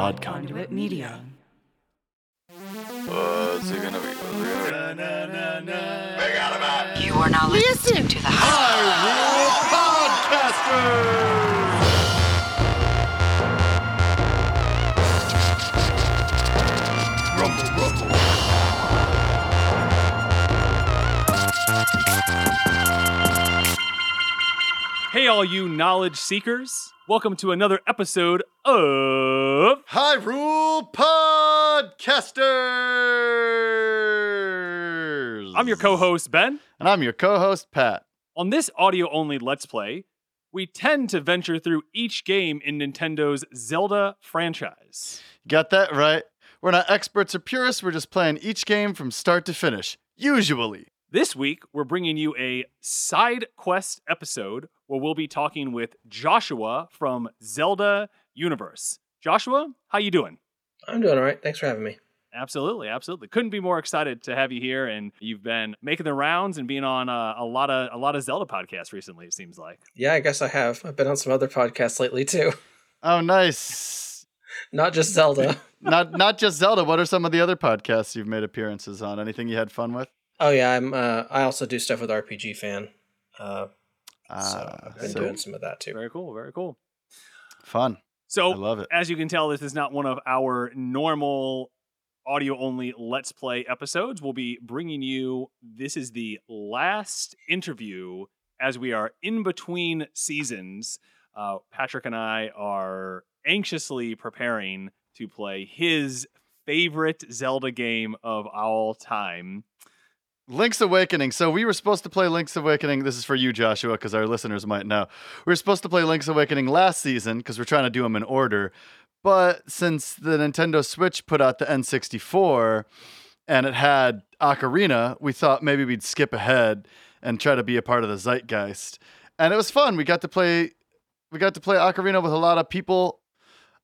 Odd Conduit Media. What's it gonna be? What's it gonna be? You are now listening to the Hey, all you knowledge seekers. Welcome to another episode of. Hyrule Podcasters! I'm your co host, Ben. And I'm your co host, Pat. On this audio only Let's Play, we tend to venture through each game in Nintendo's Zelda franchise. Got that right? We're not experts or purists, we're just playing each game from start to finish. Usually. This week, we're bringing you a side quest episode where we'll be talking with Joshua from Zelda Universe. Joshua, how you doing? I'm doing all right. Thanks for having me. Absolutely, absolutely. Couldn't be more excited to have you here, and you've been making the rounds and being on uh, a lot of a lot of Zelda podcasts recently. It seems like. Yeah, I guess I have. I've been on some other podcasts lately too. Oh, nice. Not just Zelda. not not just Zelda. What are some of the other podcasts you've made appearances on? Anything you had fun with? oh yeah, I'm. Uh, I also do stuff with RPG Fan. Uh, so Ah, I've been so doing some of that too. Very cool, very cool. fun. So I love it. as you can tell, this is not one of our normal audio only Let's Play episodes. We'll be bringing you this is the last interview as we are in between seasons. Uh, Patrick and I are anxiously preparing to play his favorite Zelda game of all time. Link's Awakening. So we were supposed to play Link's Awakening. This is for you, Joshua, because our listeners might know. We were supposed to play Link's Awakening last season because we're trying to do them in order. But since the Nintendo Switch put out the N64 and it had Ocarina, we thought maybe we'd skip ahead and try to be a part of the zeitgeist. And it was fun. We got to play we got to play Ocarina with a lot of people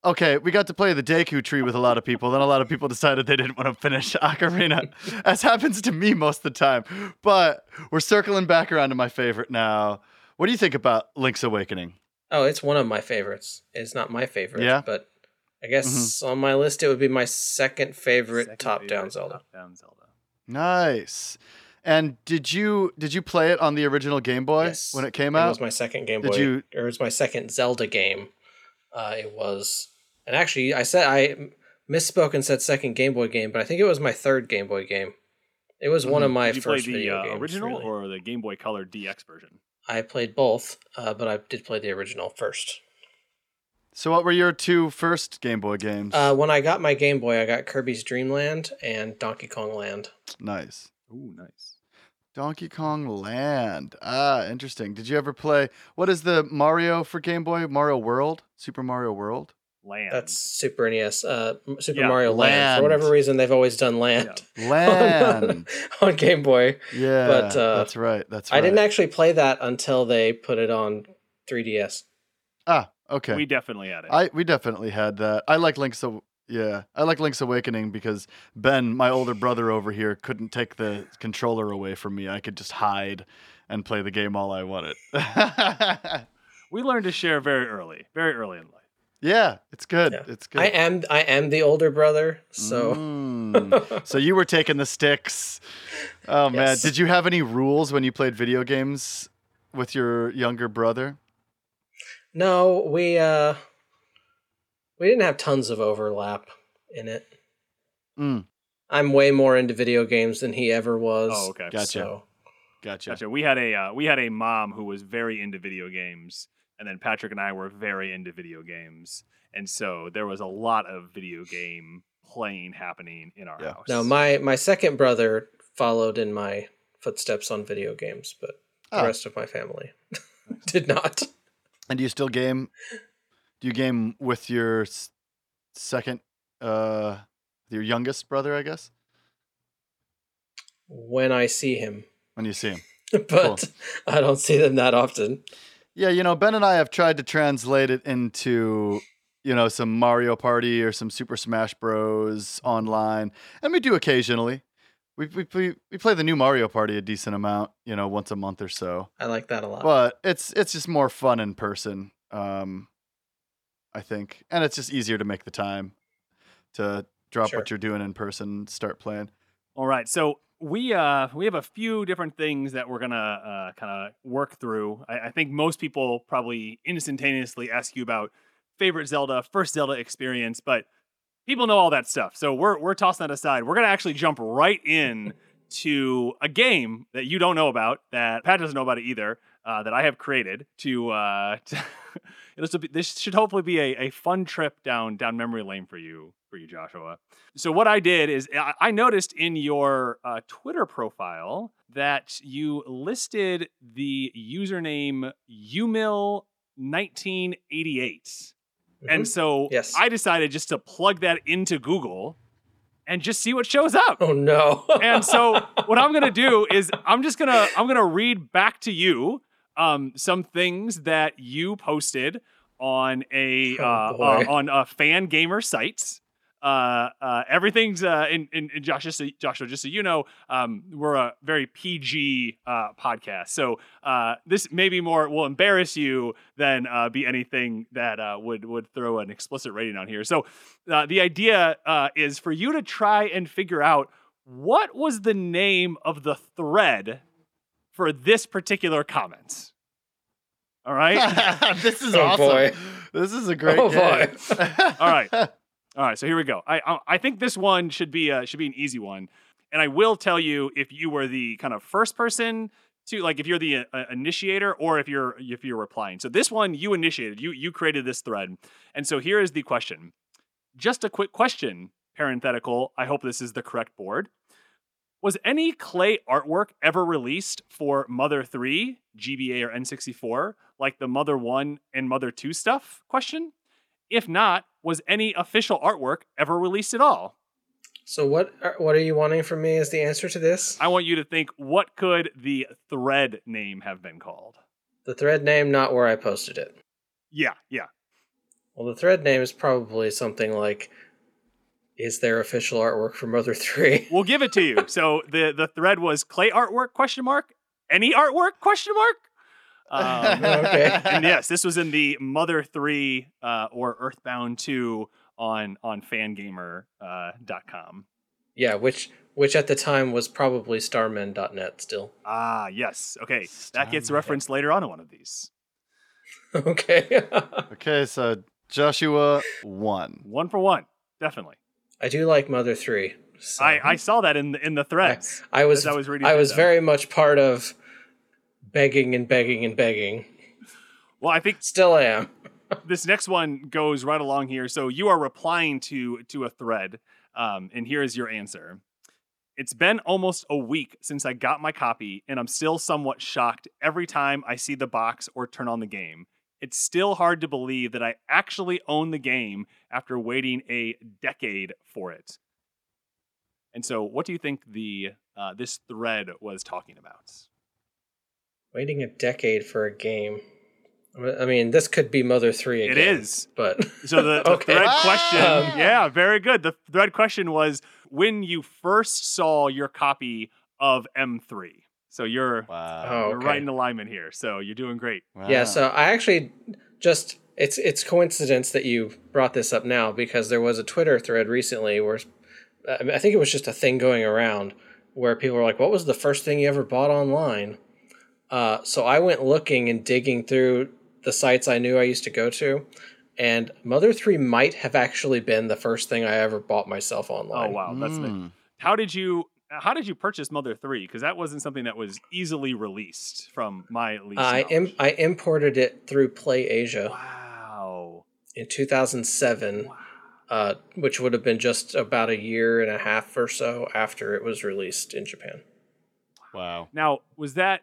Okay, we got to play the Deku tree with a lot of people. Then a lot of people decided they didn't want to finish Ocarina, as happens to me most of the time. But we're circling back around to my favorite now. What do you think about Link's Awakening? Oh, it's one of my favorites. It's not my favorite. Yeah? But I guess on my list it would be my second favorite Second top-down Zelda. Top-down Zelda. Nice. And did you did you play it on the original Game Boy Yes. when it came out? It was my second Game Did Boy, you- or it was my second Zelda game. Uh, it was, and actually, I said I misspoke and said second Game Boy game, but I think it was my third Game Boy game. It was one of my Did you play first the video uh, games. original really. or the Game Boy Color DX version? I played both, uh, but I did play the original first. so what were your two first Game Boy games? Uh, when I got my Game Boy, I got Kirby's Dream Land and Donkey Kong Land. nice. Ooh, nice. Donkey Kong Land. Ah, interesting. Did you ever play what is the Mario for Game Boy? Mario World? Super Mario World? Land. That's Super NES, uh, Super Yeah, Mario Land. Land. For whatever reason, they've always done Land Land. on Game Boy. Yeah, But, uh, that's right. That's right. I didn't actually play that until they put it on 3DS. Ah, okay. We definitely had it. I we definitely had that. I like Link's. Aw- Yeah, I like Link's Awakening because Ben, my older brother over here, couldn't take the controller away from me. I could just hide and play the game all I wanted. we learned to share very early, very early in life. Yeah, it's good. Yeah. It's good. I am I am the older brother, so Mm. so you were taking the sticks. Oh man, did you have any rules when you played video games with your younger brother? no, we uh we didn't have tons of overlap in it. Mm, I'm way more into video games than he ever was. Oh, okay. Gotcha. So gotcha. Gotcha. We had a uh, we had a mom who was very into video games, and then Patrick and I were very into video games, and so there was a lot of video game playing happening in our Yeah. house. now my my second brother followed in my footsteps on video games, but the Ah. rest of my family did not. And do you still game? Do you game with your second, uh, your youngest brother? I guess When I see him. when you see him. but I don't see them that often. Yeah, you know, Ben and I have tried to translate it into, you know, some Mario Party or some Super Smash Bros. online, and we do occasionally. We we we, we play the new Mario Party a decent amount, you know, once a month or so. I like that a lot. But it's it's just more fun in person, um, I think, and it's just easier to make the time. to drop Sure. what you're doing in person, start playing. All right, so we uh we have a few different things that we're gonna uh, kind of work through. I, I think most people probably instantaneously ask you about favorite Zelda, first Zelda experience, but people know all that stuff. So we're we're tossing that aside. We're gonna actually jump right in to a game that you don't know about, that Pat doesn't know about it either, uh, that I have created to. Uh, to this, will be, this should hopefully be a, a fun trip down down memory lane for you for you, Joshua. So what I did is I, I noticed in your uh, Twitter profile that you listed the username Umil1988. And Mhm. so Yes. I decided just to plug that into Google and just see what shows up. oh no. And so what I'm gonna do is I'm just gonna I'm gonna read back to you um, some things that you posted on a Oh, uh, uh, on a fan gamer sites. Uh, uh, everything's uh, in, in, in Josh, just so, Joshua, just so you know, um, we're a very PG uh, podcast. So uh, this maybe more will embarrass you than uh, be anything that uh, would would throw an explicit rating on here. So uh, the idea uh, is for you to try and figure out what was the name of the thread for this particular comment. All right. this is Oh, awesome. boy. This is a great Oh, game. All right. All right, so here we go. I I, I think this one should be uh, should be an easy one, and I will tell you if you were the kind of first person to like if you're the uh, initiator or if you're if you're replying. So this one you initiated, you you created this thread, and so here is the question. Just a quick question, parenthetical. I hope this is the correct board. Was any clay artwork ever released for Mother 3, GBA or N64, like the Mother 1 and Mother 2 stuff? Question. If not, was any official artwork ever released at all? so what are, what are you wanting from me as the answer to this? I want you to think what could the thread name have been called? The thread name, not where I posted it. Yeah, yeah. Well, the thread name is probably something like is there official artwork for Mother 3? We'll give it to you. So the the thread was clay artwork question mark any artwork question mark. Um, Okay. and yes, this was in the Mother Three uh, or Earthbound Two on on Fangamer uh, dot com. yeah, which which at the time was probably starmen.net still. Ah, yes. Okay, that gets referenced later on in one of these. okay. okay, so Joshua 1. One for one, definitely. I do like Mother 3. so- I, I saw that in the, in the threads. I was I was reading I was very much part of begging and begging and begging. Well, I think Still am. this next one goes right along here. So you are replying to to a thread, um, and here is your answer. It's been almost a week since I got my copy, and I'm still somewhat shocked every time I see the box or turn on the game. It's still hard to believe that I actually own the game after waiting a decade for it. And so, what do you think the uh, this thread was talking about? Waiting a decade for a game. I mean, this could be Mother 3 It again. is. But So the, the Okay. thread question, Um, yeah, very good. The thread question was when you first saw your copy of M3. So you're Wow. Oh, you're okay. right in alignment here. So you're doing great. Yeah, so I actually just it's it's coincidence that you brought this up now because there was a Twitter thread recently where I think it was just a thing going around where people were like, "What was the first thing you ever bought online?" Uh, so I went looking and digging through the sites I knew I used to go to, and Mother Three might have actually been the first thing I ever bought myself online. Oh wow, that's Mm. how did you how did you purchase Mother 3? Because that wasn't something that was easily released from my least. I. Im- I imported it through Play Asia Wow. in 2007. uh, which would have been just about a year and a half or so after it was released in Japan. Wow. Now, was that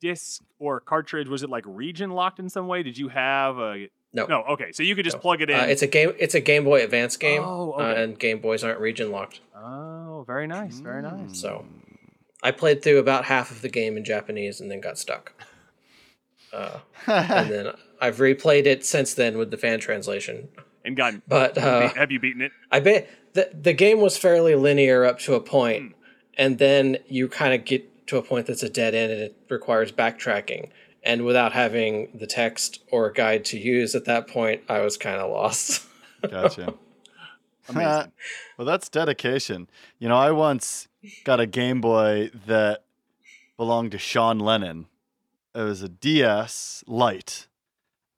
disc or cartridge was it like region locked in some way? Did you have a No, No, okay. So you could just No. plug it in. uh, it's a game. It's a Game Boy Advance game, Oh, uh, okay. and Game Boys aren't region locked. Oh, very nice, very Mm. nice. So I played through about half of the game in Japanese and then got stuck. Uh, and then I've replayed it since then with the fan translation. And gotten, But uh, have you beaten it? I bet the the game was fairly linear up to a Hmm. point, and then you kind of get to a point that's a dead end and it requires backtracking. And without having the text or a guide to use at that point, I was kind of lost. Gotcha. Amazing. well, that's dedication. You know, I once got a Game Boy that belonged to Sean Lennon. It was a DS Lite.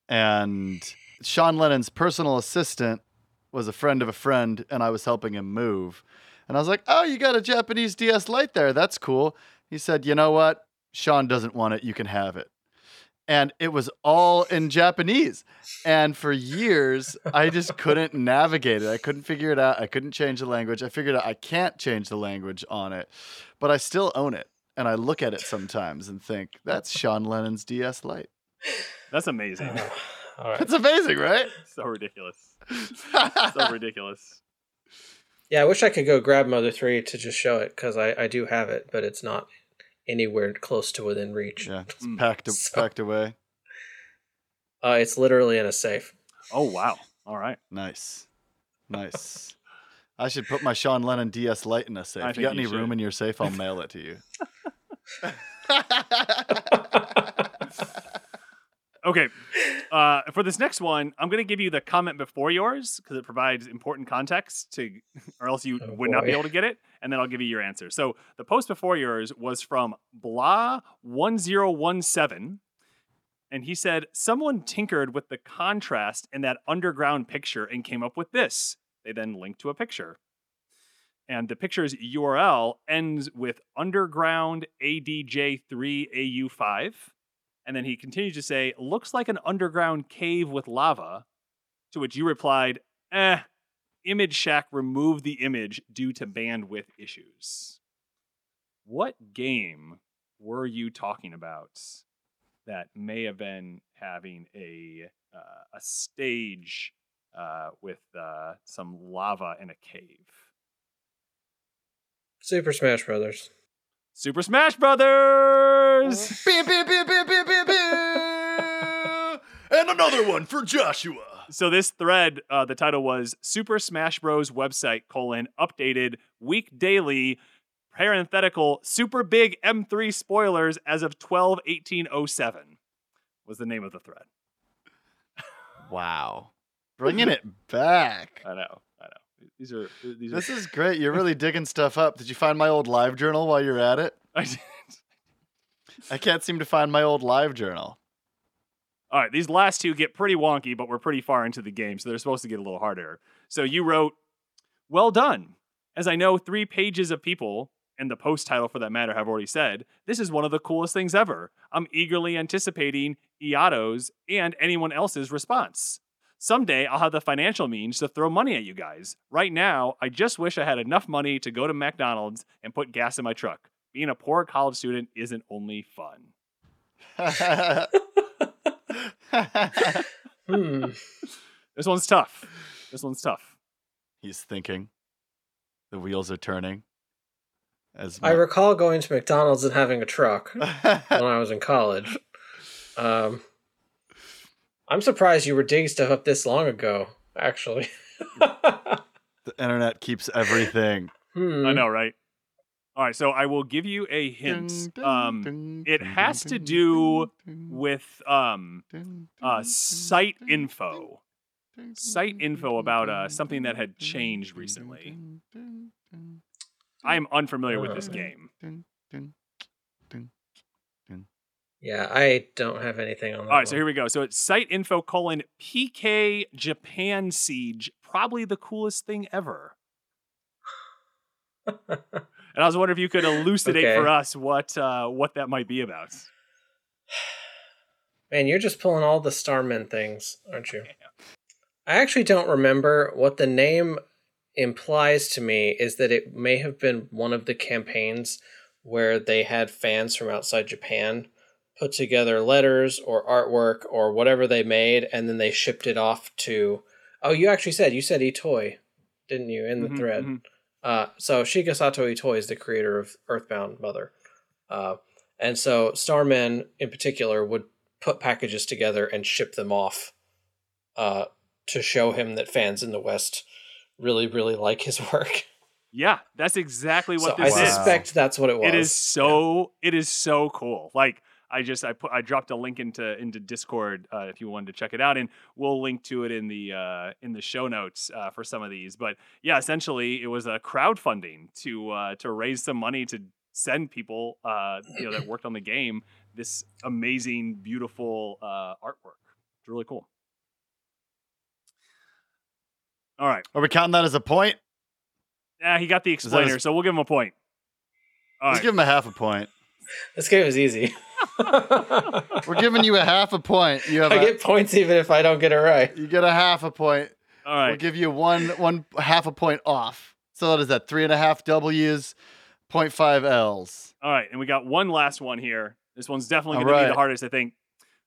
And Sean Lennon's personal assistant was a friend of a friend, and I was helping him move. And I was like, Oh, you got a Japanese DS Lite there. That's cool. He said, You know what? Sean doesn't want it. You can have it. And it was all in Japanese. And for years, I just couldn't navigate it. I couldn't figure it out. I couldn't change the language. I figured out I can't change the language on it, but I still own it. And I look at it sometimes and think, that's Sean Lennon's DS Lite. That's amazing. Uh, all right. That's amazing, right? so ridiculous. So ridiculous. Yeah, I wish I could go grab Mother 3 to just show it because I, I do have it, but it's not anywhere close to within reach. yeah, it's Mm. packed, So- packed away. Uh, it's literally in a safe. Oh wow. All right. Nice. Nice. I should put my Sean Lennon DS Lite in a safe. I If you got think any you room in your safe, I'll mail it to you. Okay. Uh, for this next one, I'm going to give you the comment before yours because it provides important context to, or else you Oh, would not be able to get it. And then I'll give you your answer. So the post before yours was from blah1017. And he said, Someone tinkered with the contrast in that underground picture and came up with this. They then linked to a picture. And the picture's URL ends with underground ADJ3AU5. And then he continued to say, looks like an underground cave with lava. To which you replied, eh, Image Shack removed the image due to bandwidth issues. What game were you talking about that may have been having a uh, a stage uh, with uh, some lava in a cave? Super Smash Brothers. Super Smash Brothers. Beep, beep, beep, beep, beep, beep, beep. And another one for Joshua. So this thread, uh, the title was Super Smash Bros. website colon updated week daily parenthetical super big M3 spoilers as of 12 18 07 was the name of the thread. Wow. Bringing it back. I know, I know. These are these are. This is great. You're really digging stuff up. Did you find my old live journal while you're at it? I did. I can't seem to find my old live journal. All right, these last two get pretty wonky, but we're pretty far into the game, so they're supposed to get a little harder. So you wrote, Well done. As I know, three pages of people, and the post title for that matter have already said, this is one of the coolest things ever. I'm eagerly anticipating Itoi's and anyone else's response. Someday I'll have the financial means to throw money at you guys. Right now, I just wish I had enough money to go to McDonald's and put gas in my truck. Being a poor college student isn't only fun. Hmm. This one's tough. This one's tough. He's thinking. The wheels are turning. As I recall going to McDonald's and having a truck when I was in college. Um, I'm surprised you were digging stuff up this long ago, actually. the internet keeps everything. Hmm. I know, right? All right, so I will give you a hint. Um, it has to do with um, uh, site info. Site info about uh, something that had changed recently. I am unfamiliar with this Uh. game. Yeah, I don't have anything on that. All right, so here we go. So it's site info colon PK Japan Siege, probably the coolest thing ever. And I was wondering if you could elucidate Okay. for us what uh, what that might be about. Man, you're just pulling all the Starmen things, aren't you? I actually don't remember what the name implies to me is that it may have been one of the campaigns where they had fans from outside Japan put together letters or artwork or whatever they made and then they shipped it off to Oh, you actually said you said Itoi, didn't you, in the Mhm, thread? mhm. Uh, so Shigesato Itoi is the creator of Earthbound Mother. Uh, and so Starmen in particular would put packages together and ship them off uh, to show him that fans in the West really, really like his work. Yeah, that's exactly what so this Wow. is. I suspect that's what it was. It is so it is so cool. Like I just I put I dropped a link into into Discord uh, if you wanted to check it out, and we'll link to it in the uh, in the show notes uh, for some of these. But yeah, essentially it was a crowdfunding to uh, to raise some money to send people uh, you know that worked on the game this amazing, beautiful uh, artwork. It's really cool. All right. Are we counting that as a point? Yeah, he got the explainer, so we'll give him a point. All Let's right. give him a half a point. This game is easy. We're giving you a half a point. You have I a, get points even if I don't get it right. you get a half a point. All right. We'll give you one one half a point off. So that is that three and a half W's, 0.5 L's. All right. And we got one last one here. This one's definitely All going to be the hardest, I think.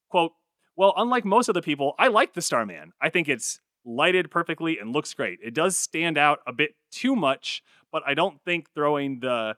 Quote, well, unlike most of the people, I like the Starman. I think it's lighted perfectly and looks great. It does stand out a bit too much, but I don't think throwing the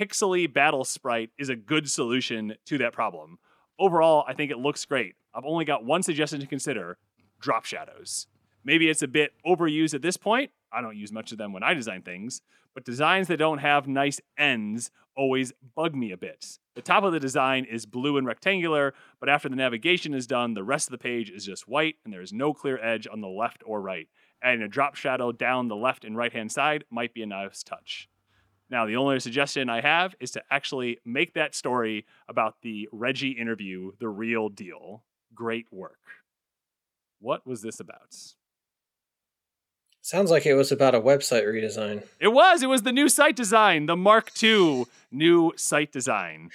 pixely battle sprite is a good solution to that problem. Overall, I think it looks great. I've only got one suggestion to consider drop shadows. Maybe it's a bit overused at this point. I don't use much of them when I design things, but designs that don't have nice ends always bug me a bit. The top of the design is blue and rectangular, but after the navigation is done, the rest of the page is just white and there is no clear edge on the left or right. Adding a drop shadow down the left and right hand side might be a nice touch. Now, the only suggestion I have is to actually make that story about the Reggie interview the real deal. Great work. What was this about? Sounds like it was about a website redesign. It was. It was the new site design, the Mark II new site design.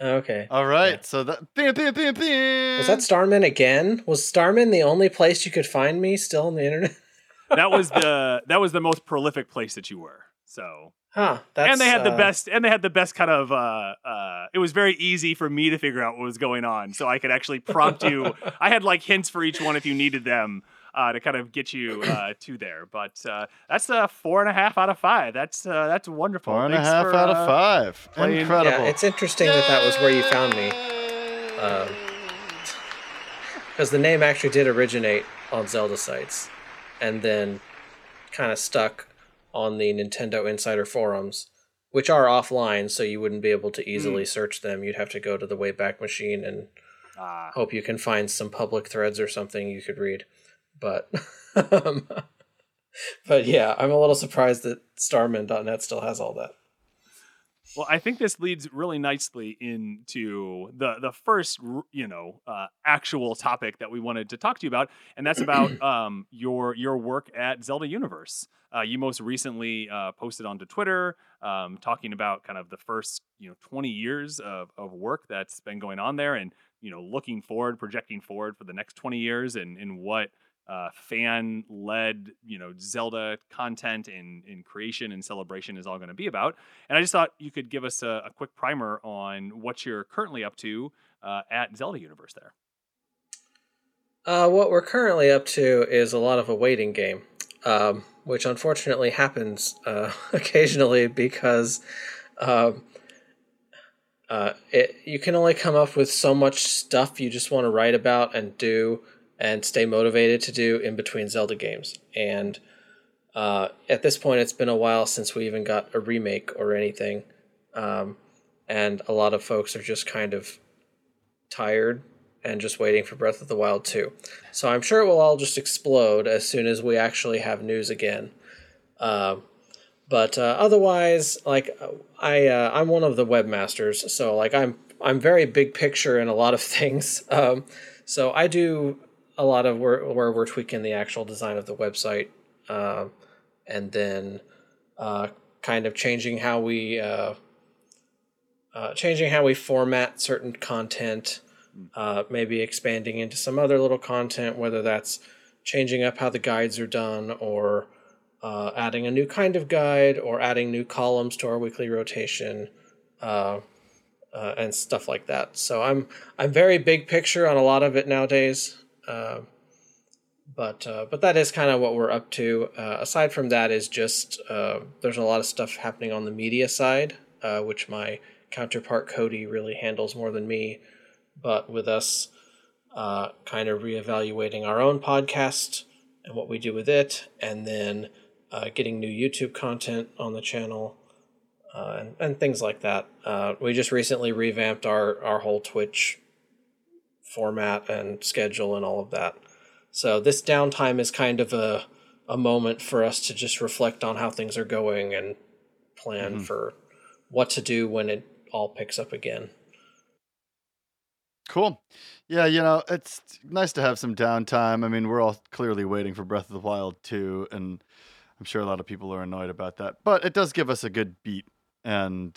Okay. All right. Yeah. So that bam, bam, bam, bam. Was that Starmen again? Was Starmen the only place you could find me still on the internet? That was the that was the most prolific place that you were. So Huh. That's, and they had the uh, best and they had the best kind of uh uh it was very easy for me to figure out what was going on so i could actually prompt you i had like hints for each one if you needed them uh to kind of get you uh to there but uh that's a four and a half out of five that's uh that's wonderful Four and a half for, out of five. playing- Incredible. Yeah, it's interesting that that was where you found me. Because the name actually did originate on Zelda sites and then kind of stuck on the Nintendo Insider forums, which are offline, so you wouldn't be able to easily search them. You'd have to go to the Wayback Machine and ah, hope you can find some public threads or something you could read. But. um, But yeah, I'm a little surprised that Starmen.net still has all that. Well, I think this leads really nicely into the the first, you know, uh, actual topic that we wanted to talk to you about, and that's about um, your your work at Zelda Universe. Uh, you most recently uh, posted onto Twitter um, talking about kind of the first, you know, 20 years of, of work that's been going on there, and you know, looking forward, projecting forward for the next 20 years, and and what uh, fan led, you know, Zelda content and, creation and celebration is all going to be about. And I just thought you could give us a, a quick primer on what you're currently up to uh, at Zelda Universe there. Uh, what we're currently up to is a lot of a waiting game, um, which unfortunately happens uh, occasionally because um, uh, it, you can only come up with so much stuff you just want to write about and do and stay motivated to do in between Zelda games. And uh, at this point, it's been a while since we even got a remake or anything. Um, and a lot of folks are just kind of tired and just waiting for Breath of the Wild 2. So I'm sure it will all just explode as soon as we actually have news again. Um, but uh, otherwise, like I, uh, I'm one of the webmasters, so like I'm I'm very big picture in a lot of things. Um, so I do a lot of where where we're tweaking the actual design of the website, um, and then uh, kind of changing how we uh, uh, changing how we format certain content uh, maybe expanding into some other little content, whether that's changing up how the guides are done or uh, adding a new kind of guide or adding new columns to our weekly rotation and stuff like that. So I'm I'm very big picture on a lot of it nowadays. Uh, but uh, but that is kind of what we're up to. Uh, aside from that, is just uh, there's a lot of stuff happening on the media side, uh, which my counterpart Cody really handles more than me but with us uh, kind of reevaluating our own podcast and what we do with it, and then uh, getting new YouTube content on the channel and, and things like that. We just recently revamped our, our whole Twitch format and schedule and all of that. So this downtime is kind of a a moment for us to just reflect on how things are going and plan mm-hmm. for what to do when it all picks up again. Cool. Yeah, you know, it's nice to have some downtime. I mean, we're all clearly waiting for Breath of the Wild 2, and I'm sure a lot of people are annoyed about that. But it does give us a good beat and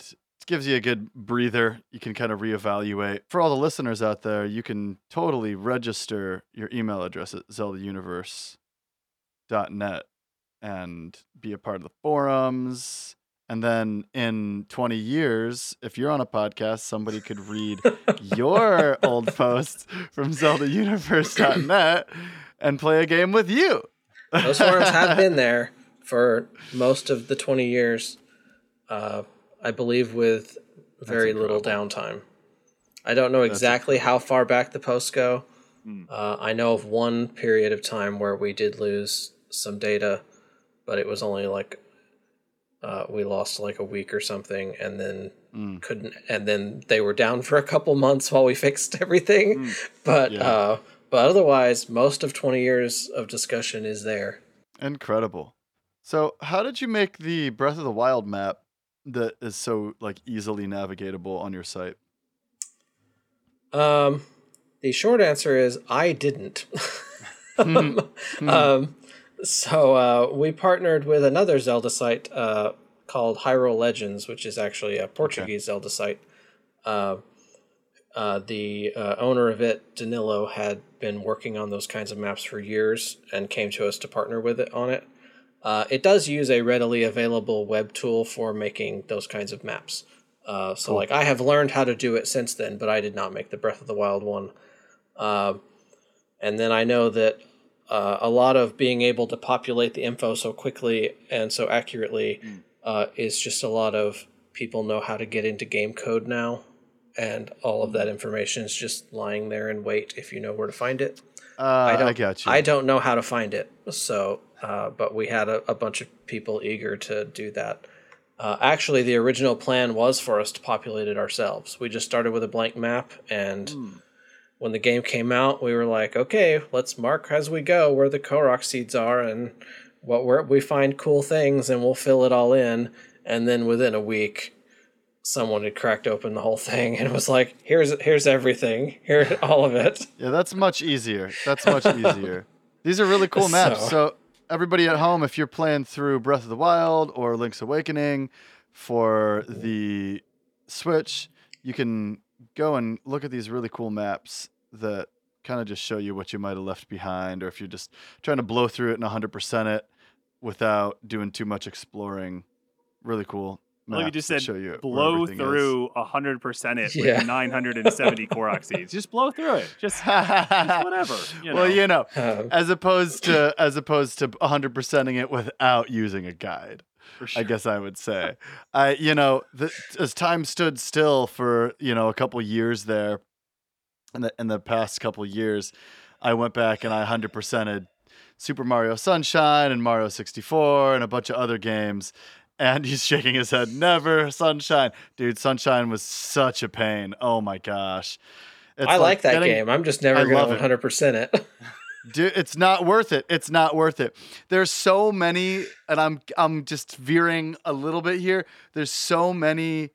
gives you a good breather. You can kind of reevaluate. For all the listeners out there, you can totally register your email address at zeldauniverse.net and be a part of the forums. And then in 20 years, if you're on a podcast, somebody could read your old posts from zeldauniverse.net and play a game with you. Those forums have been there for most of the 20 years, uh, I believe, with very little downtime. I don't know exactly how far back the posts go. Uh, I know of one period of time where we did lose some data, but it was only like uh, we lost like a week or something, and then Mm. couldn't, and then they were down for a couple months while we fixed everything. But Yeah. uh, but otherwise, most of 20 years of discussion is there. Incredible. So, how did you make the Breath of the Wild map that is so like easily navigatable on your site? Um, the short answer is I didn't. Hmm. um, so uh, we partnered with another Zelda site uh, called Hyrule Legends, which is actually a Portuguese Zelda site. Uh, uh, the uh, owner of it, Danilo, had been working on those kinds of maps for years and came to us to partner with it on it. Uh, it does use a readily available web tool for making those kinds of maps. Uh, so, like, I have learned how to do it since then, but I did not make the Breath of the Wild one. Uh, and then I know that uh, a lot of being able to populate the info so quickly and so accurately uh, is just a lot of people know how to get into game code now, and all of that information is just lying there in wait if you know where to find it. Uh, I I, don't. got you. I don't know how to find it. So, uh, but we had a, a bunch of people eager to do that. Uh, actually, the original plan was for us to populate it ourselves. We just started with a blank map, and when the game came out, we were like, okay, let's mark as we go where the Korok seeds are and what where we find cool things, and we'll fill it all in. And then within a week, someone had cracked open the whole thing and was like, here's here's everything, here all of it. Yeah, that's much easier. That's much easier. These are really cool maps. So- So, everybody at home, if you're playing through Breath of the Wild or Link's Awakening for the Switch, you can go and look at these really cool maps that kind of just show you what you might have left behind, or if you're just trying to blow through it and 100% it without doing too much exploring. Really cool. I love you just said show you blow through a hundred percent it Yeah. with 970 Korok seeds. Just blow through it. Just, just whatever. You know. Well, you know, Um, as opposed to as opposed to 100%ing it without using a guide. Sure. I guess I would say. I you know, the, as time stood still for, you know, a couple years there in the in the past couple years, I went back and I 100%ed Super Mario Sunshine and Mario 64 and a bunch of other games. And he's shaking his head. Never Sunshine. Dude, Sunshine was such a pain. Oh my gosh. It's I like that getting- game. I'm just never going to 100 percent it. Dude, it's not worth it. It's not worth it. There's so many, and I'm I'm just veering a little bit here. There's so many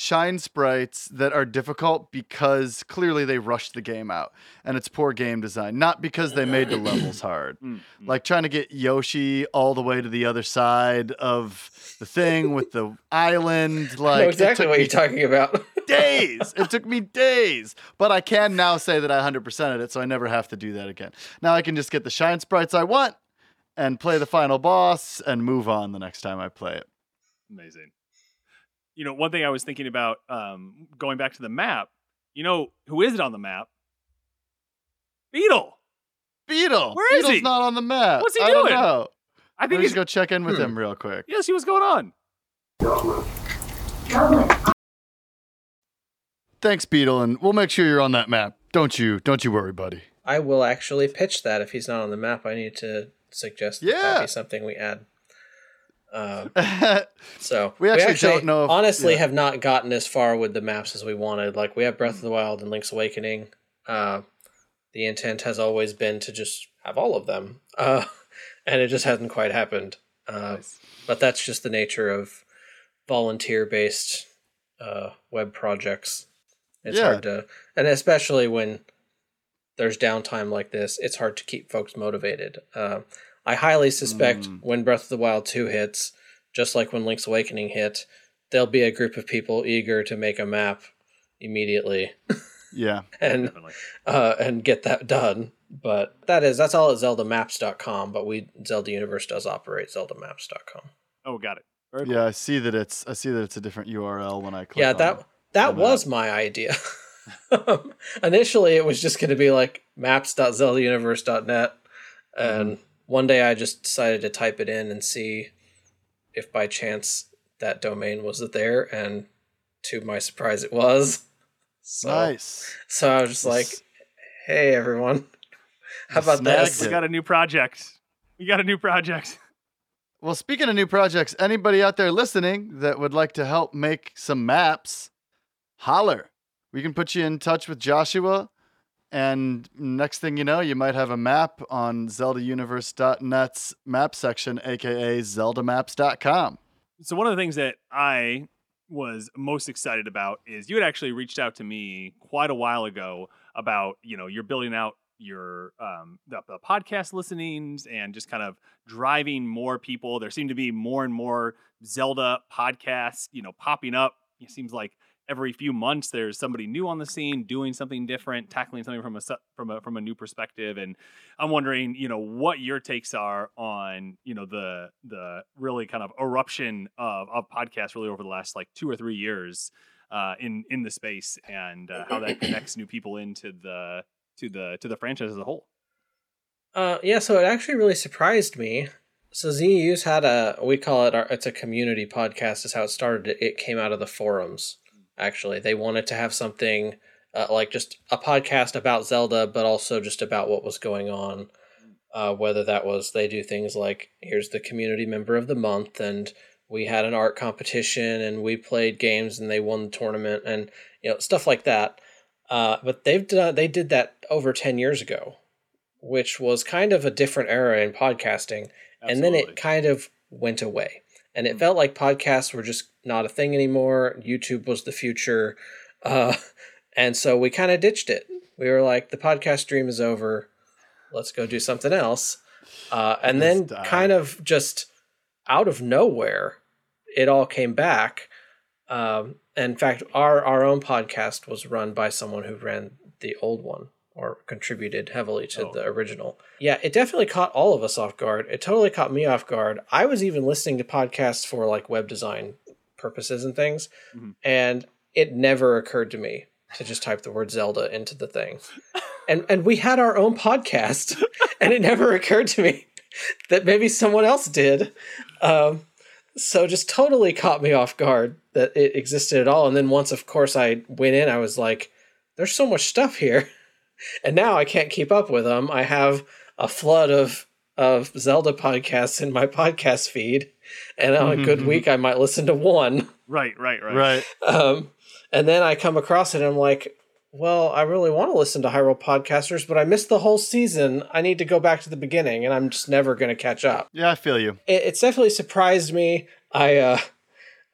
shine sprites that are difficult because clearly they rushed the game out and it's poor game design, not because they made the levels hard. Mm, mm. Like trying to get Yoshi all the way to the other side of the thing with the island. Like it exactly what you're talking about. days. It took me days. But I can now say that I 100%ed it, so I never have to do that again. Now I can just get the shine sprites I want and play the final boss and move on the next time I play it. Amazing. You know, one thing I was thinking about um, going back to the map, you know, who is it on the map? Beedle. Beedle. Where is Beedle's he? not on the map. What's he I don't doing? know. I think me he's go check in with Hmm. him real quick. Yeah, see what's going on. Thanks, Beedle, and we'll make sure you're on that map. Don't you? Don't you worry, buddy. I will actually pitch that if he's not on the map. I need to suggest that, Yeah. that be something we add. Um, so We actually don't know if- honestly, yeah. have not gotten as far with the maps as we wanted. Like we have Breath of the Wild and Link's Awakening. Uh, the intent has always been to just have all of them, uh, and it just hasn't quite happened. Uh, Nice. but that's just the nature of volunteer based uh, web projects. It's Yeah. hard to, and especially when there's downtime like this, it's hard to keep folks motivated. Uh, I highly suspect Mm. when Breath of the Wild 2 hits, just like when Link's Awakening hit, there'll be a group of people eager to make a map immediately Yeah. and Definitely. uh, and get that done. But that is that's all at zeldamaps.com, but we Zelda Universe does operate zeldamaps.com. Oh, got it. Very cool. Yeah, I see that it's I see that it's a different URL when I click yeah, that it. that on that. was my idea. Initially, it was just going to be like maps.zeldauniverse.net, and Mm-hmm. One day I just decided to type it in and see if by chance that domain was there, and to my surprise, it was. So, Nice. so I was just like, "Hey, everyone, how about this?" We got a new project. We got a new project. Well, speaking of new projects, anybody out there listening that would like to help make some maps, holler. We can put you in touch with Joshua, and next thing you know, you might have a map on ZeldaUniverse.net's map section, aka ZeldaMaps.com. So one of the things that I was most excited about is you had actually reached out to me quite a while ago about you know you're building out your um the, the podcast listenings and just kind of driving more people there seem to be more and more zelda podcasts you know popping up it seems like every few months there's somebody new on the scene doing something different tackling something from a from a from a new perspective and i'm wondering you know what your takes are on you know the the really kind of eruption of of podcasts really over the last like two or three years uh in in the space and uh, how that connects new people into the to the to the franchise as a whole Uh, yeah, so it actually really surprised me. So ZU's had a we call it our it's a community podcast is how it started. It- It came out of the forums. Actually, they wanted to have something uh, like just a podcast about Zelda, but also just about what was going on. Uh, whether that was they do things like here's the community member of the month, and we had an art competition, and we played games, and they won the tournament, and you know stuff like that. Uh, but they've done they did that over ten years ago which was kind of a different era in podcasting. And then it kind of went away. And it felt like podcasts were just not a thing anymore. YouTube was the future. Uh, and so we kind of ditched it. We were like, the podcast dream is over. Let's go do something else. Uh, and then die. kind of just out of nowhere, it all came back. Um, in fact, our, our own podcast was run by someone who ran the old one or contributed heavily to Oh. the original. Yeah, it definitely caught all of us off guard. It totally caught me off guard. I was even listening to podcasts for like web design purposes and things, Mhm. and it never occurred to me to just type the word Zelda into the thing. And and we had our own podcast, and it never occurred to me that maybe someone else did. Um, so just totally caught me off guard that it existed at all. And then once, of course, I went in, I was like, "There's so much stuff here," and now I can't keep up with them. I have a flood of of Zelda podcasts in my podcast feed, and on a good week, I might listen to one. right right right Right. Um, and then I come across it, and I'm like, well, I really want to listen to Hyrule Podcasters, but I missed the whole season. I need to go back to the beginning, and I'm just never going to catch up. Yeah, I feel you. It, it's definitely surprised me. I, uh,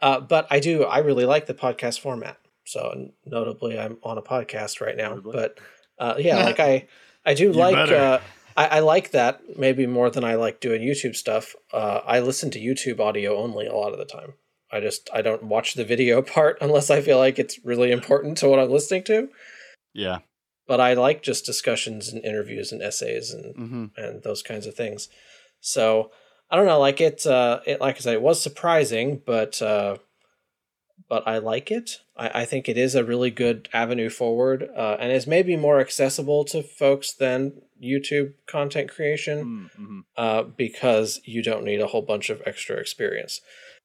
uh, but I do. I really like the podcast format. So notably, I'm on a podcast right now. Notably. But uh, yeah, like I, I do like. Uh, I, I like that maybe more than I like doing YouTube stuff. Uh, I listen to YouTube audio only a lot of the time. I just I don't watch the video part unless I feel like it's really important to what I'm listening to. Yeah. But I like just discussions and interviews and essays and hmm and those kinds of things. So I don't know, like it. Uh, it like I said, it was surprising, but uh, but I like it. I, I think it is a really good avenue forward, uh, and is maybe more accessible to folks than YouTube content creation Mm, mhm. uh, because you don't need a whole bunch of extra experience.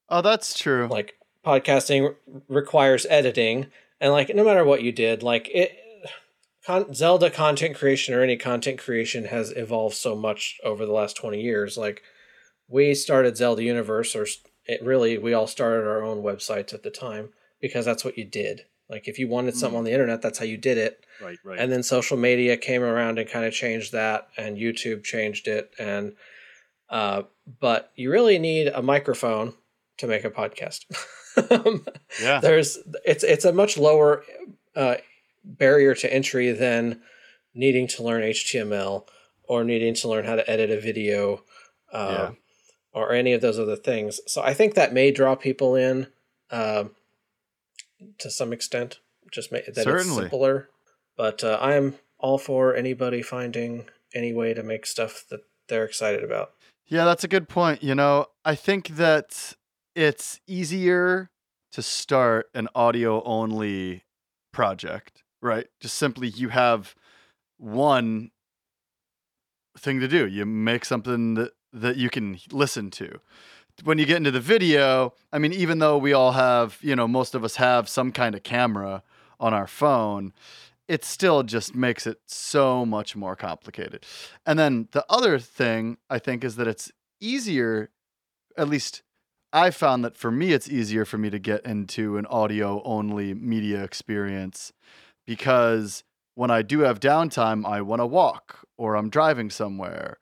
Oh, that's true. Like podcasting re- requires editing, and like no matter what you did, like it. Con- Zelda content creation or any content creation has evolved so much over the last 20 years. Like, we started Zelda Universe, or it really, we all started our own websites at the time because that's what you did. Like if you wanted something on the internet, that's how you did it. Right, right. And then social media came around and kind of changed that, and YouTube changed it. And uh, but you really need a microphone to make a podcast. Yeah. There's it's it's a much lower uh, barrier to entry than needing to learn HTML or needing to learn how to edit a video. Uh, Yeah. Or any of those other things. So I think that may draw people in um, to some extent. Just make that it's simpler. But uh, I am all for anybody finding any way to make stuff that they're excited about. Yeah, that's a good point. You know, I think that it's easier to start an audio only project, right? Just simply you have one thing to do. You make something that, that you can listen to. When you get into the video, I mean, even though we all have, you know, most of us have some kind of camera on our phone, it still just makes it so much more complicated. And then the other thing I think is that it's easier, at least I found that for me, it's easier for me to get into an audio only media experience because when I do have downtime, I want to walk or I'm driving somewhere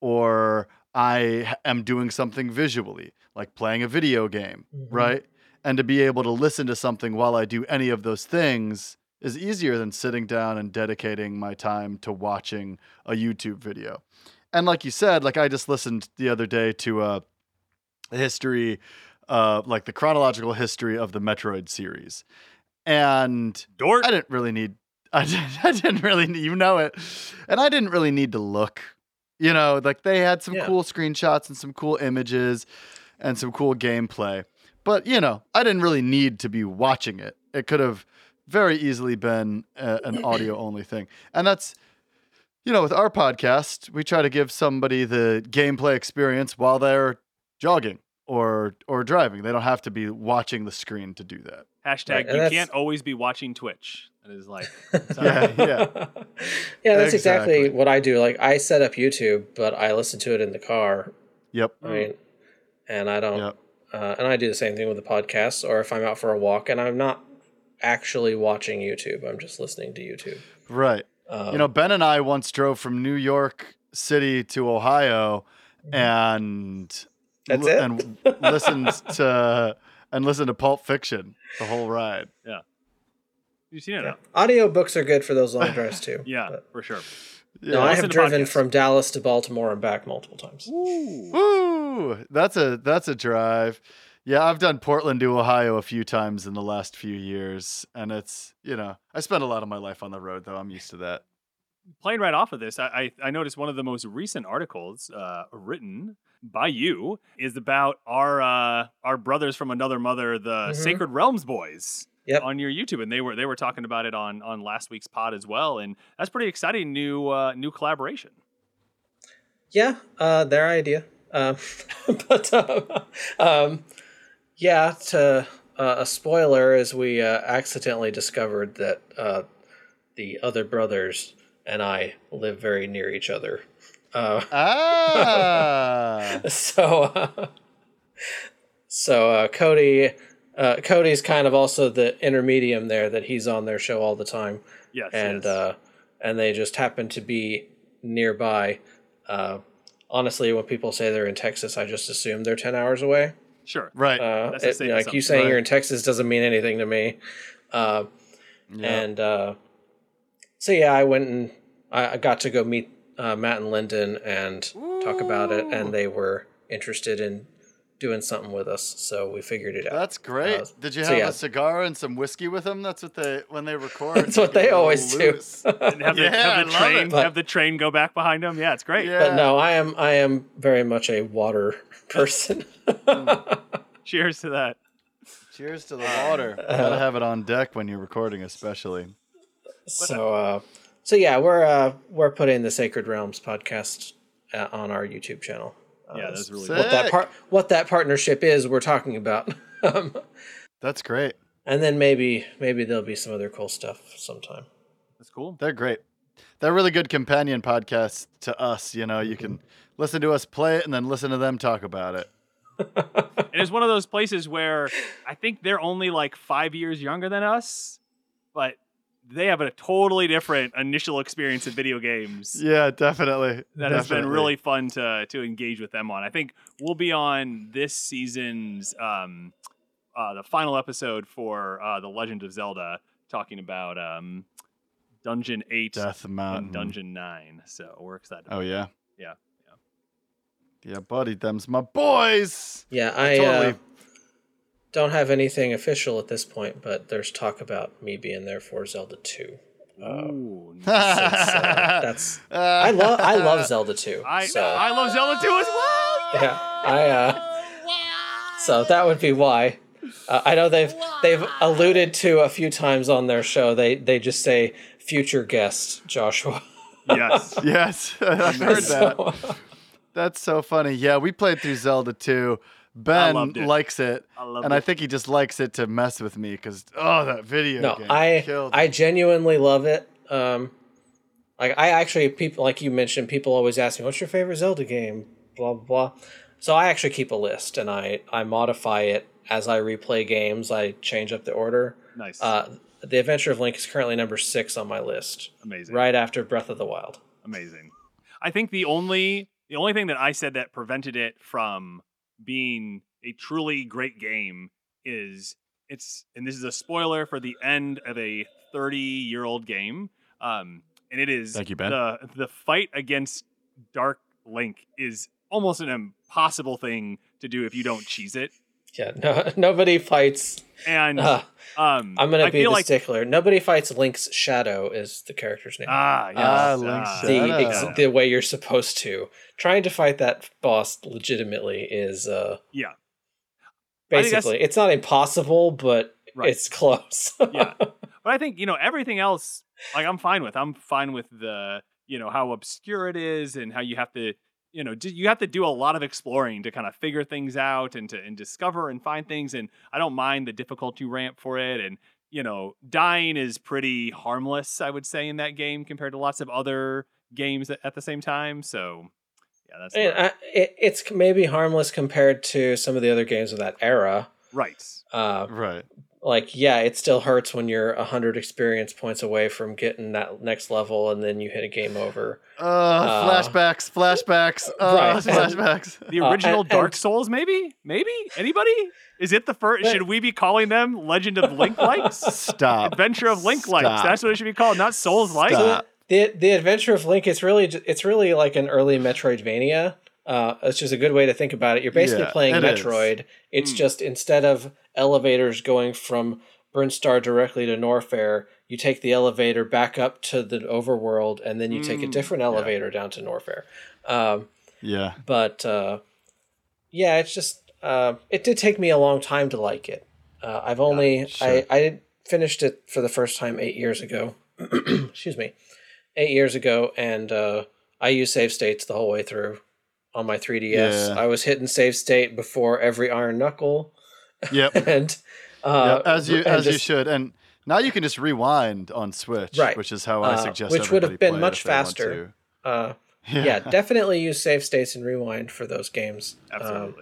or I am doing something visually, like playing a video game, Mhm. right? And to be able to listen to something while I do any of those things is easier than sitting down and dedicating my time to watching a YouTube video. And like you said, like I just listened the other day to a history, uh, like the chronological history of the Metroid series. And Dort. I didn't really need. I didn't, I didn't really need, you know it, and I didn't really need to look. You know, like they had some Yeah. cool screenshots and some cool images and some cool gameplay. But you know, I didn't really need to be watching it. It could have very easily been a, an audio only thing, and that's you know, with our podcast, we try to give somebody the gameplay experience while they're jogging or or driving. They don't have to be watching the screen to do that. Hashtag Right, you that's- can't always be watching Twitch. That is like Yeah, yeah. yeah, that's exactly. Exactly. what I do. Like I set up YouTube, but I listen to it in the car. Yep. I mean, and I don't. Yep. Uh, and I do the same thing with the podcast, or if I'm out for a walk and I'm not actually watching YouTube, I'm just listening to YouTube. Right. Um, you know, Ben and I once drove from New York City to Ohio and That's li- it? and listened to and listened to Pulp Fiction the whole ride. Yeah. You've seen it yeah. now. audiobooks are good for those long drives too. Yeah, But- for sure. no, I have driven podcasts. from Dallas to Baltimore and back multiple times. Woo! That's a that's a drive. Yeah, I've done Portland to Ohio a few times in the last few years, and it's you know I spend a lot of my life on the road though. I'm used to that. Playing right off of this, I, I, I noticed one of the most recent articles uh, written by you is about our uh, our brothers from another mother, the Mhm. Sacred Realms boys. Yep. On your YouTube, and they were they were talking about it on on last week's pod as well, and that's pretty exciting new uh, new collaboration. Yeah, uh, their idea. Um, but um, um, yeah, to uh, a spoiler is we uh, accidentally discovered that uh, the other brothers and I live very near each other. Uh, Ah, so, uh, so uh, Cody, uh, Cody's kind of also the intermedium there that he's on their show all the time Yes, and yes. uh, and they just happen to be nearby. Uh, honestly, when people say they're in Texas, I just assume they're ten hours away. sure, right. Uh, That's a it- like you assumption. saying you're in Texas doesn't mean anything to me. Uh, Yeah. And uh, so yeah, I went and I, I got to go meet uh, Matt and Lyndon and talk about it, and they were interested in doing something with us, so we figured it out. That's great. Uh, Did you so have yeah. a cigar and some whiskey with them? That's what they when they record. That's what they always do. and have the, Yeah, I have the train. But- have the train go back behind them. Yeah, it's great. Yeah. But no, I am I am very much a water person. Cheers to that. Cheers to the water. Gotta have it on deck when you're recording, especially. So uh, so yeah, we're uh, we're putting the Sacred Realms podcast uh, on our YouTube channel. Uh, Yeah, that's really Sick. what that part what that partnership is. We're talking about. um, That's great. and then maybe maybe there'll be some other cool stuff sometime. That's cool. They're great. They're really good companion podcasts to us. You know, you can listen to us play it and then listen to them talk about it. It's one of those places where I think they're only like five years younger than us, but they have a totally different initial experience of video games. Yeah, definitely. that has been really fun to to engage with them on. I think we'll be on this season's um, uh, the final episode for uh, the Legend of Zelda, talking about um, Dungeon Eight Death Mountain. Dungeon Nine. So we're excited. Oh yeah. Yeah, Yeah, yeah, buddy, them's my boys. Yeah, I Totally. uh, don't have anything official at this point, but there's talk about me being there for Zelda 2. Uh, Ooh, since, uh, that's I love I love Zelda 2. I so I love Zelda 2 as well. yeah, I uh, so that would be why. Uh, I know they've they've alluded to a few times on their show. They they just say future guest Joshua. Yes. Yes, I've heard that. That's so funny. Yeah, we played through Zelda 2. Ben it. likes it, I love and I think he just likes it to mess with me because oh, that video no, game I killed I me. genuinely love it. Um, like I actually people like you mentioned, people always ask me, "What's your favorite Zelda game?" Blah blah blah. So I actually keep a list and I I modify it as I replay games. I change up the order. Nice. Uh, the Adventure of Link is currently number six on my list, Amazing. right after Breath of the Wild. Amazing. I think the only the only thing that I said that prevented it from being a truly great game is it's and this is a spoiler for the end of a 30 year old game. Um, and it is Thank you, Ben. the the fight against Dark Link is almost an impossible thing to do if you don't cheese it. Yeah, no, nobody fights. And Uh, um, I'm gonna I be the like stickler. Nobody fights Link's shadow is the character's name. ah yes, Ah, ah, Link's the Shadow. ex- the way you're supposed to. Trying to fight that boss legitimately is uh yeah I think that's- basically it's not impossible, but Right. it's close. yeah. But I think, you know, everything else, like I'm fine with. I'm fine with the, you know, how obscure it is and how you have to, you know, you have to do a lot of exploring to kind of figure things out and to and discover and find things. And I don't mind the difficulty ramp for it. And, you know, dying is pretty harmless, I would say, in that game compared to lots of other games at, at the same time. So, yeah, that's And I, it, it's maybe harmless compared to some of the other games of that era. right. Uh, right. Like yeah, it still hurts when you're hundred experience points away from getting that next level, and then you hit a game over. Uh, flashbacks, flashbacks, uh, right. flashbacks. The Uh, original and- Dark and- Souls, maybe? Maybe? Anybody? Is it the first? But- Should we be calling them Legend of Link likes? Stop. Adventure of Link likes. That's what it should be called, not Souls likes. Stop. The the Adventure of Link it's really it's really like an early Metroidvania. Uh, it's just a good way to think about it. You're basically Yeah, playing it is. Metroid. It's Hmm. just instead of elevators going from Brinstar directly to Norfair, you take the elevator back up to the overworld, and then you take a Mm, different elevator down to Norfair. Um, Yeah. but uh, yeah, it's just uh, it did take me a long time to like it. Uh, I've only sure. I I finished it for the first time eight years ago. Excuse me, eight years ago, and uh, I used save states the whole way through on my 3ds. Yeah. I was hitting save state before every Iron Knuckle, Yep. and uh, Yep, as you and as you should. And now you can just rewind on Switch, Right. which is how I suggest. Uh, suggest which would have been much if they want faster. Uh, yeah, definitely use save states and rewind for those games. um,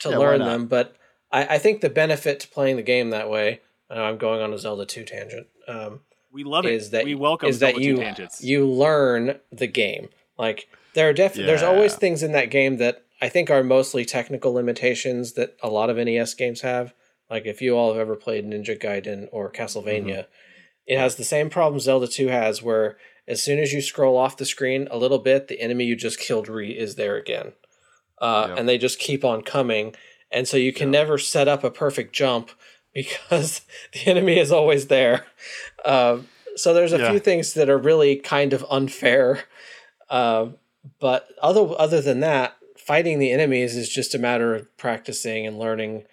to Yeah, learn them. But I, I think the benefit to playing the game that way, uh, I'm going on a Zelda 2 tangent, um, we love it. is that we welcome is that Zelda 2 you tangents. you learn the game. Like there are def- there's always things in that game that I think are mostly technical limitations that a lot of NES games have. Like if you all have ever played Ninja Gaiden or Castlevania, it has the same problem Zelda 2 has where as soon as you scroll off the screen a little bit, the enemy you just killed re is there again. Uh, and they just keep on coming. And so you can never set up a perfect jump because the enemy is always there. Uh, so there's a Yeah. few things that are really kind of unfair. Uh, but other other than that, fighting the enemies is just a matter of practicing and learning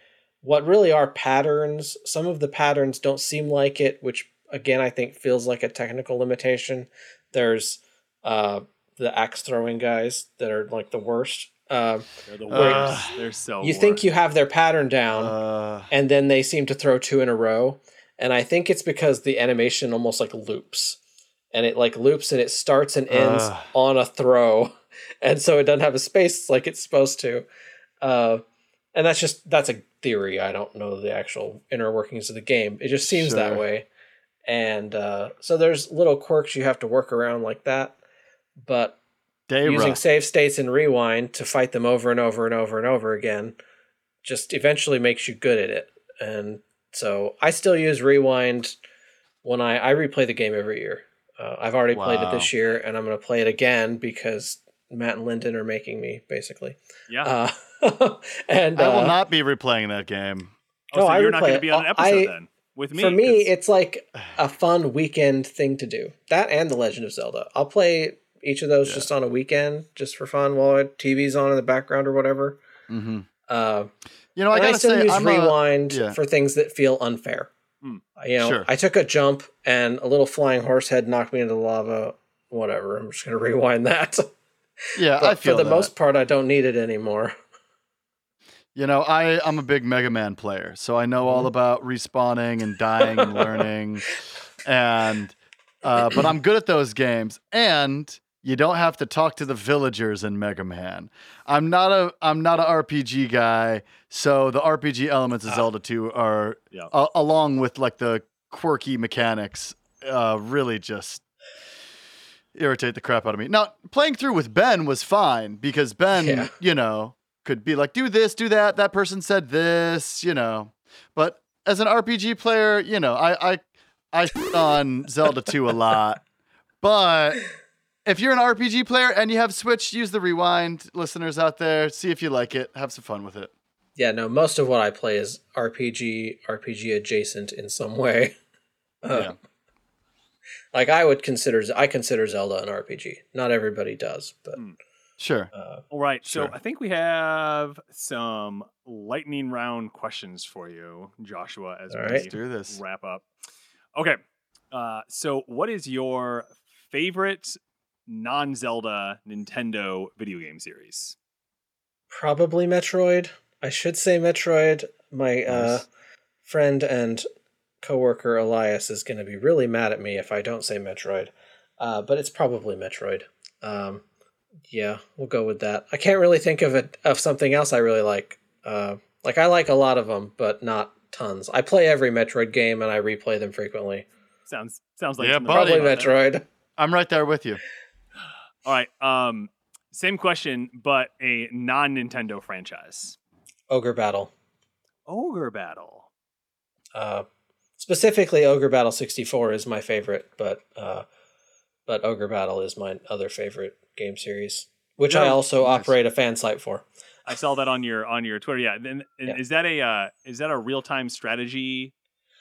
what really are patterns. Some of the patterns don't seem like it, which again I think feels like a technical limitation. There's uh, the axe throwing guys that are like the worst. Uh, They're the worst. They're so you think you have their pattern down, Uh, and then they seem to throw two in a row and i think it's because the animation almost like loops and it like loops and it starts and ends Ugh. on a throw and so it doesn't have a space like it's supposed to. Uh, and that's just that's a theory. I don't know the actual inner workings of the game. It just seems that way. And uh, so there's little quirks you have to work around like that. But using save states and rewind to fight them over and over and over and over again just eventually makes you good at it. And so I still use rewind when I I replay the game every year. Uh, I've already played it this year, and I'm going to play it again because Matt and Lyndon are making me basically. Yeah. Uh, and I will uh, not be replaying that game. oh, no, so you're not going to be on an I- episode then with me. for me, 'cause- it's like a fun weekend thing to do. That and The Legend of Zelda. I'll play each of those Yeah. just on a weekend, just for fun, while TV's on in the background or whatever. hmm Uh, You know, I and gotta still say, use I'm a, rewind yeah. for things that feel unfair. Hmm. You know, Sure. I took a jump and a little flying horse head knocked me into the lava. Whatever. I'm just gonna rewind that. Yeah, but I feel for the that. most part, I don't need it anymore. You know, I I'm a big Mega Man player, so I know all Mhm. about respawning and dying and learning, and uh, but I'm good at those games, and you don't have to talk to the villagers in Mega Man. I'm not a I'm not a RPG guy, so the RPG elements of Ah. Zelda 2 are Yeah. a- along with like the quirky mechanics, uh, really just irritate the crap out of me. Now, playing through with Ben was fine because Ben, Yeah. you know, could be like, do this, do that. That person said this, you know. But as an RPG player, you know, I I I on Zelda 2 a lot. But if you're an RPG player and you have Switch, use the rewind. Listeners out there, see if you like it. Have some fun with it. Yeah, no, most of what I play is RPG, RPG adjacent in some way. Uh, Yeah. Like I would consider, I consider Zelda an RPG. Not everybody does, but Sure. uh, All right. So Sure. I think we have some lightning round questions for you, Joshua, as All we right. Do this. wrap up. Okay. Uh, so, what is your favorite non Zelda Nintendo video game series? probably Metroid. I should say Metroid. My uh, friend and coworker Elias is going to be really mad at me if I don't say Metroid, uh, but it's probably Metroid. Um, yeah, we'll go with that. I can't really think of it of something else I really like. Uh, like I like a lot of them, but not tons. I play every Metroid game and I replay them frequently. Sounds sounds like Yeah, buddy. Probably about that. Metroid. I'm right there with you. All right. Um, same question, but a non Nintendo franchise. Ogre Battle. Ogre Battle. Uh, specifically, Ogre Battle 64 is my favorite, but uh, but Ogre Battle is my other favorite game series, which I also nice. operate a fan site for. I saw that on your on your Twitter. Yeah. Then and Yeah. is that a uh, is that a real time strategy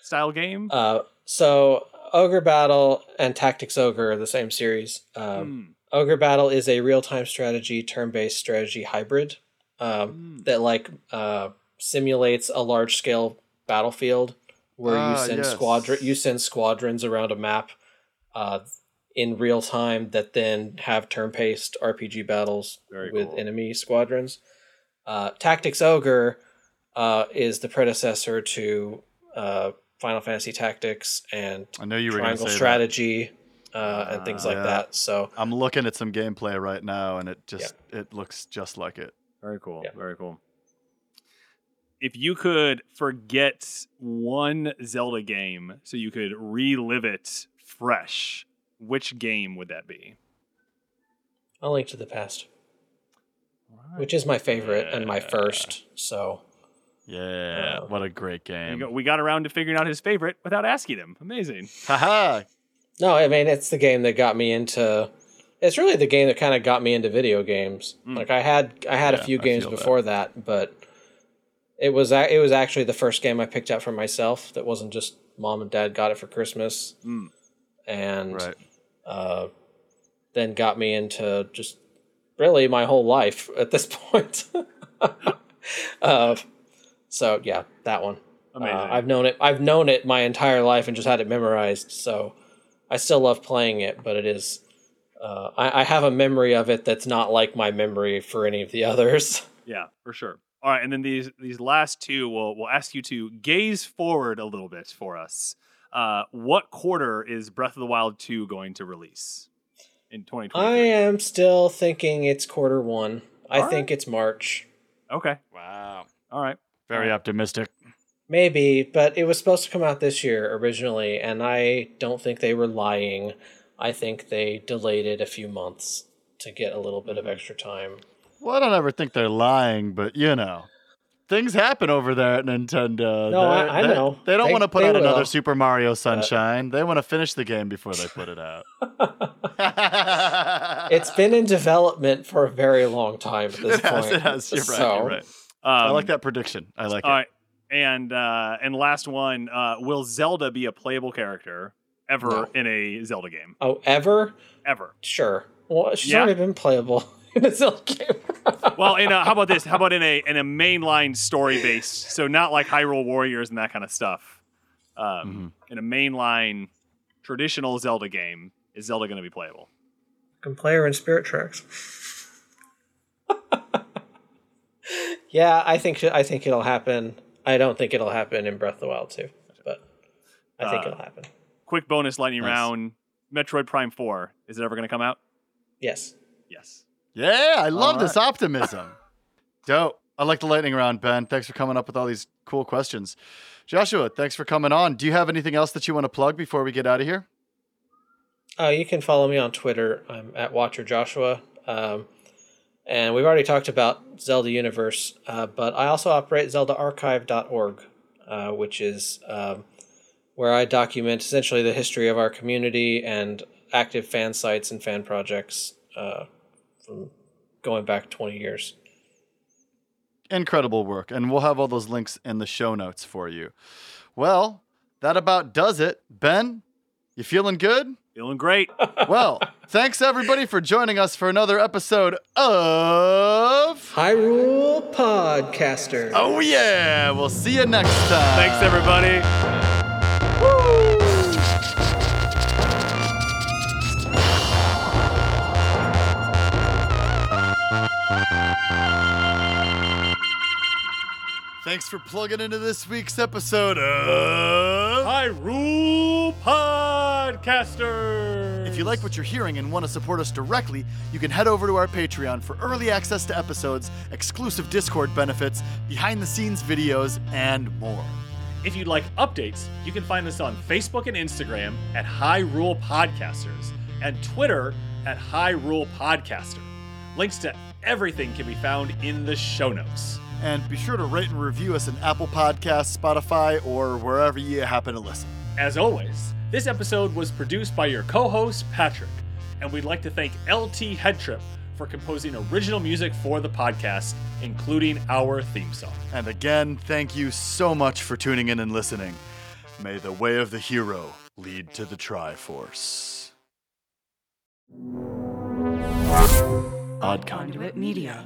style game? Uh, so Ogre Battle and Tactics Ogre are the same series. Um, Hmm. Ogre Battle is a real time strategy, turn based strategy hybrid um, Hmm. that like uh, simulates a large scale battlefield where Ah, you send yes. squadron you send squadrons around a map uh, in real time that then have turn based RPG battles Very with cool. enemy squadrons. Uh, Tactics Ogre uh, is the predecessor to uh, Final Fantasy Tactics and I know you were going to Triangle say that. Strategy uh, and things like Yeah. that. So I'm looking at some gameplay right now, and it just it looks just like it. Very cool. Yeah. Very cool. If you could forget one Zelda game so you could relive it fresh, which game would that be? A Link to the Past, which is my favorite and my first. So Yeah, Uh, what a great game. go. We got around to figuring out his favorite without asking him. Amazing. Haha. no, I mean it's the game that got me into. It's really the game that kind of got me into video games. Mm. Like I had I had Yeah, a few games feel that. before that, but it was it was actually the first game I picked up for myself. That wasn't just mom and dad got it for Christmas, Mm. and Right. uh, then got me into just really my whole life at this point. uh, so yeah, that one. Uh, I've known it. I've known it my entire life and just had it memorized. So I still love playing it, but it is. Uh, I, I have a memory of it that's not like my memory for any of the others. yeah, for sure. All right, and then these these last two, we'll we'll ask you to gaze forward a little bit for us. Uh, what quarter is Breath of the Wild two going to release in 2020? I am still thinking it's quarter one. I All think it's March. Okay. Wow. All right. Very Alright. optimistic. Maybe, but it was supposed to come out this year originally, and I don't think they were lying. I think they delayed it a few months to get a little bit of extra time. Well, I don't ever think they're lying, but you know, things happen over there at Nintendo. No, I- They're- I they- know. They don't want to put out will. another Super Mario Sunshine. they want to finish the game before they put it out. It's been in development for a very long time at this It has, point. it has. You're right. So, You're right. Um, I like that prediction. I like All it. right, and uh, and last one: uh, Will Zelda be a playable character ever No. in a Zelda game? Oh, ever? Ever? Sure. Well, she's Yeah. already been playable in a Zelda game. Well, in a, how about this? How about in a in a mainline story based? So not like Hyrule Warriors and that kind of stuff. Um, In a mainline traditional Zelda game, is Zelda going to be playable? I can play her in Spirit Tracks. yeah, I think I think it'll happen. I don't think it'll happen in Breath of the Wild two, but I think Uh, it'll happen. Quick bonus lightning Nice. round: Metroid Prime Four. Is it ever going to come out? Yes. Yes. Yeah, I love All this optimism. Dope. I like the lightning round, Ben. Thanks for coming up with all these cool questions. Joshua, thanks for coming on. Do you have anything else that you want to plug before we get out of here? Uh, you can follow me on Twitter. I'm at Watcher Joshua. Um, and we've already talked about Zelda Universe, uh, but I also operate ZeldaArchive.org, uh, which is um, where I document essentially the history of our community and active fan sites and fan projects uh, from going back 20 years. Incredible work. And we'll have all those links in the show notes for you. Well, that about does it. Ben, you feeling good? Feeling great. Well, thanks everybody for joining us for another episode of. Hyrule Podcaster. Oh, yeah. We'll see you next time. Thanks, everybody. Thanks for plugging into this week's episode of. Hyrule Podcaster. If you like what you're hearing and want to support us directly, you can head over to our Patreon for early access to episodes, exclusive Discord benefits, behind the scenes videos, and more. If you'd like updates, you can find us on Facebook and Instagram at Hyrule Podcasters and Twitter at Hyrule Podcaster. Links to everything can be found in the show notes. And be sure to rate and review us in Apple Podcasts, Spotify, or wherever you happen to listen. As always, this episode was produced by your co host, Patrick, and we'd like to thank LT Headtrip for composing original music for the podcast, including our theme song. And again, thank you so much for tuning in and listening. May the way of the hero lead to the Triforce. Odd Conduit Media.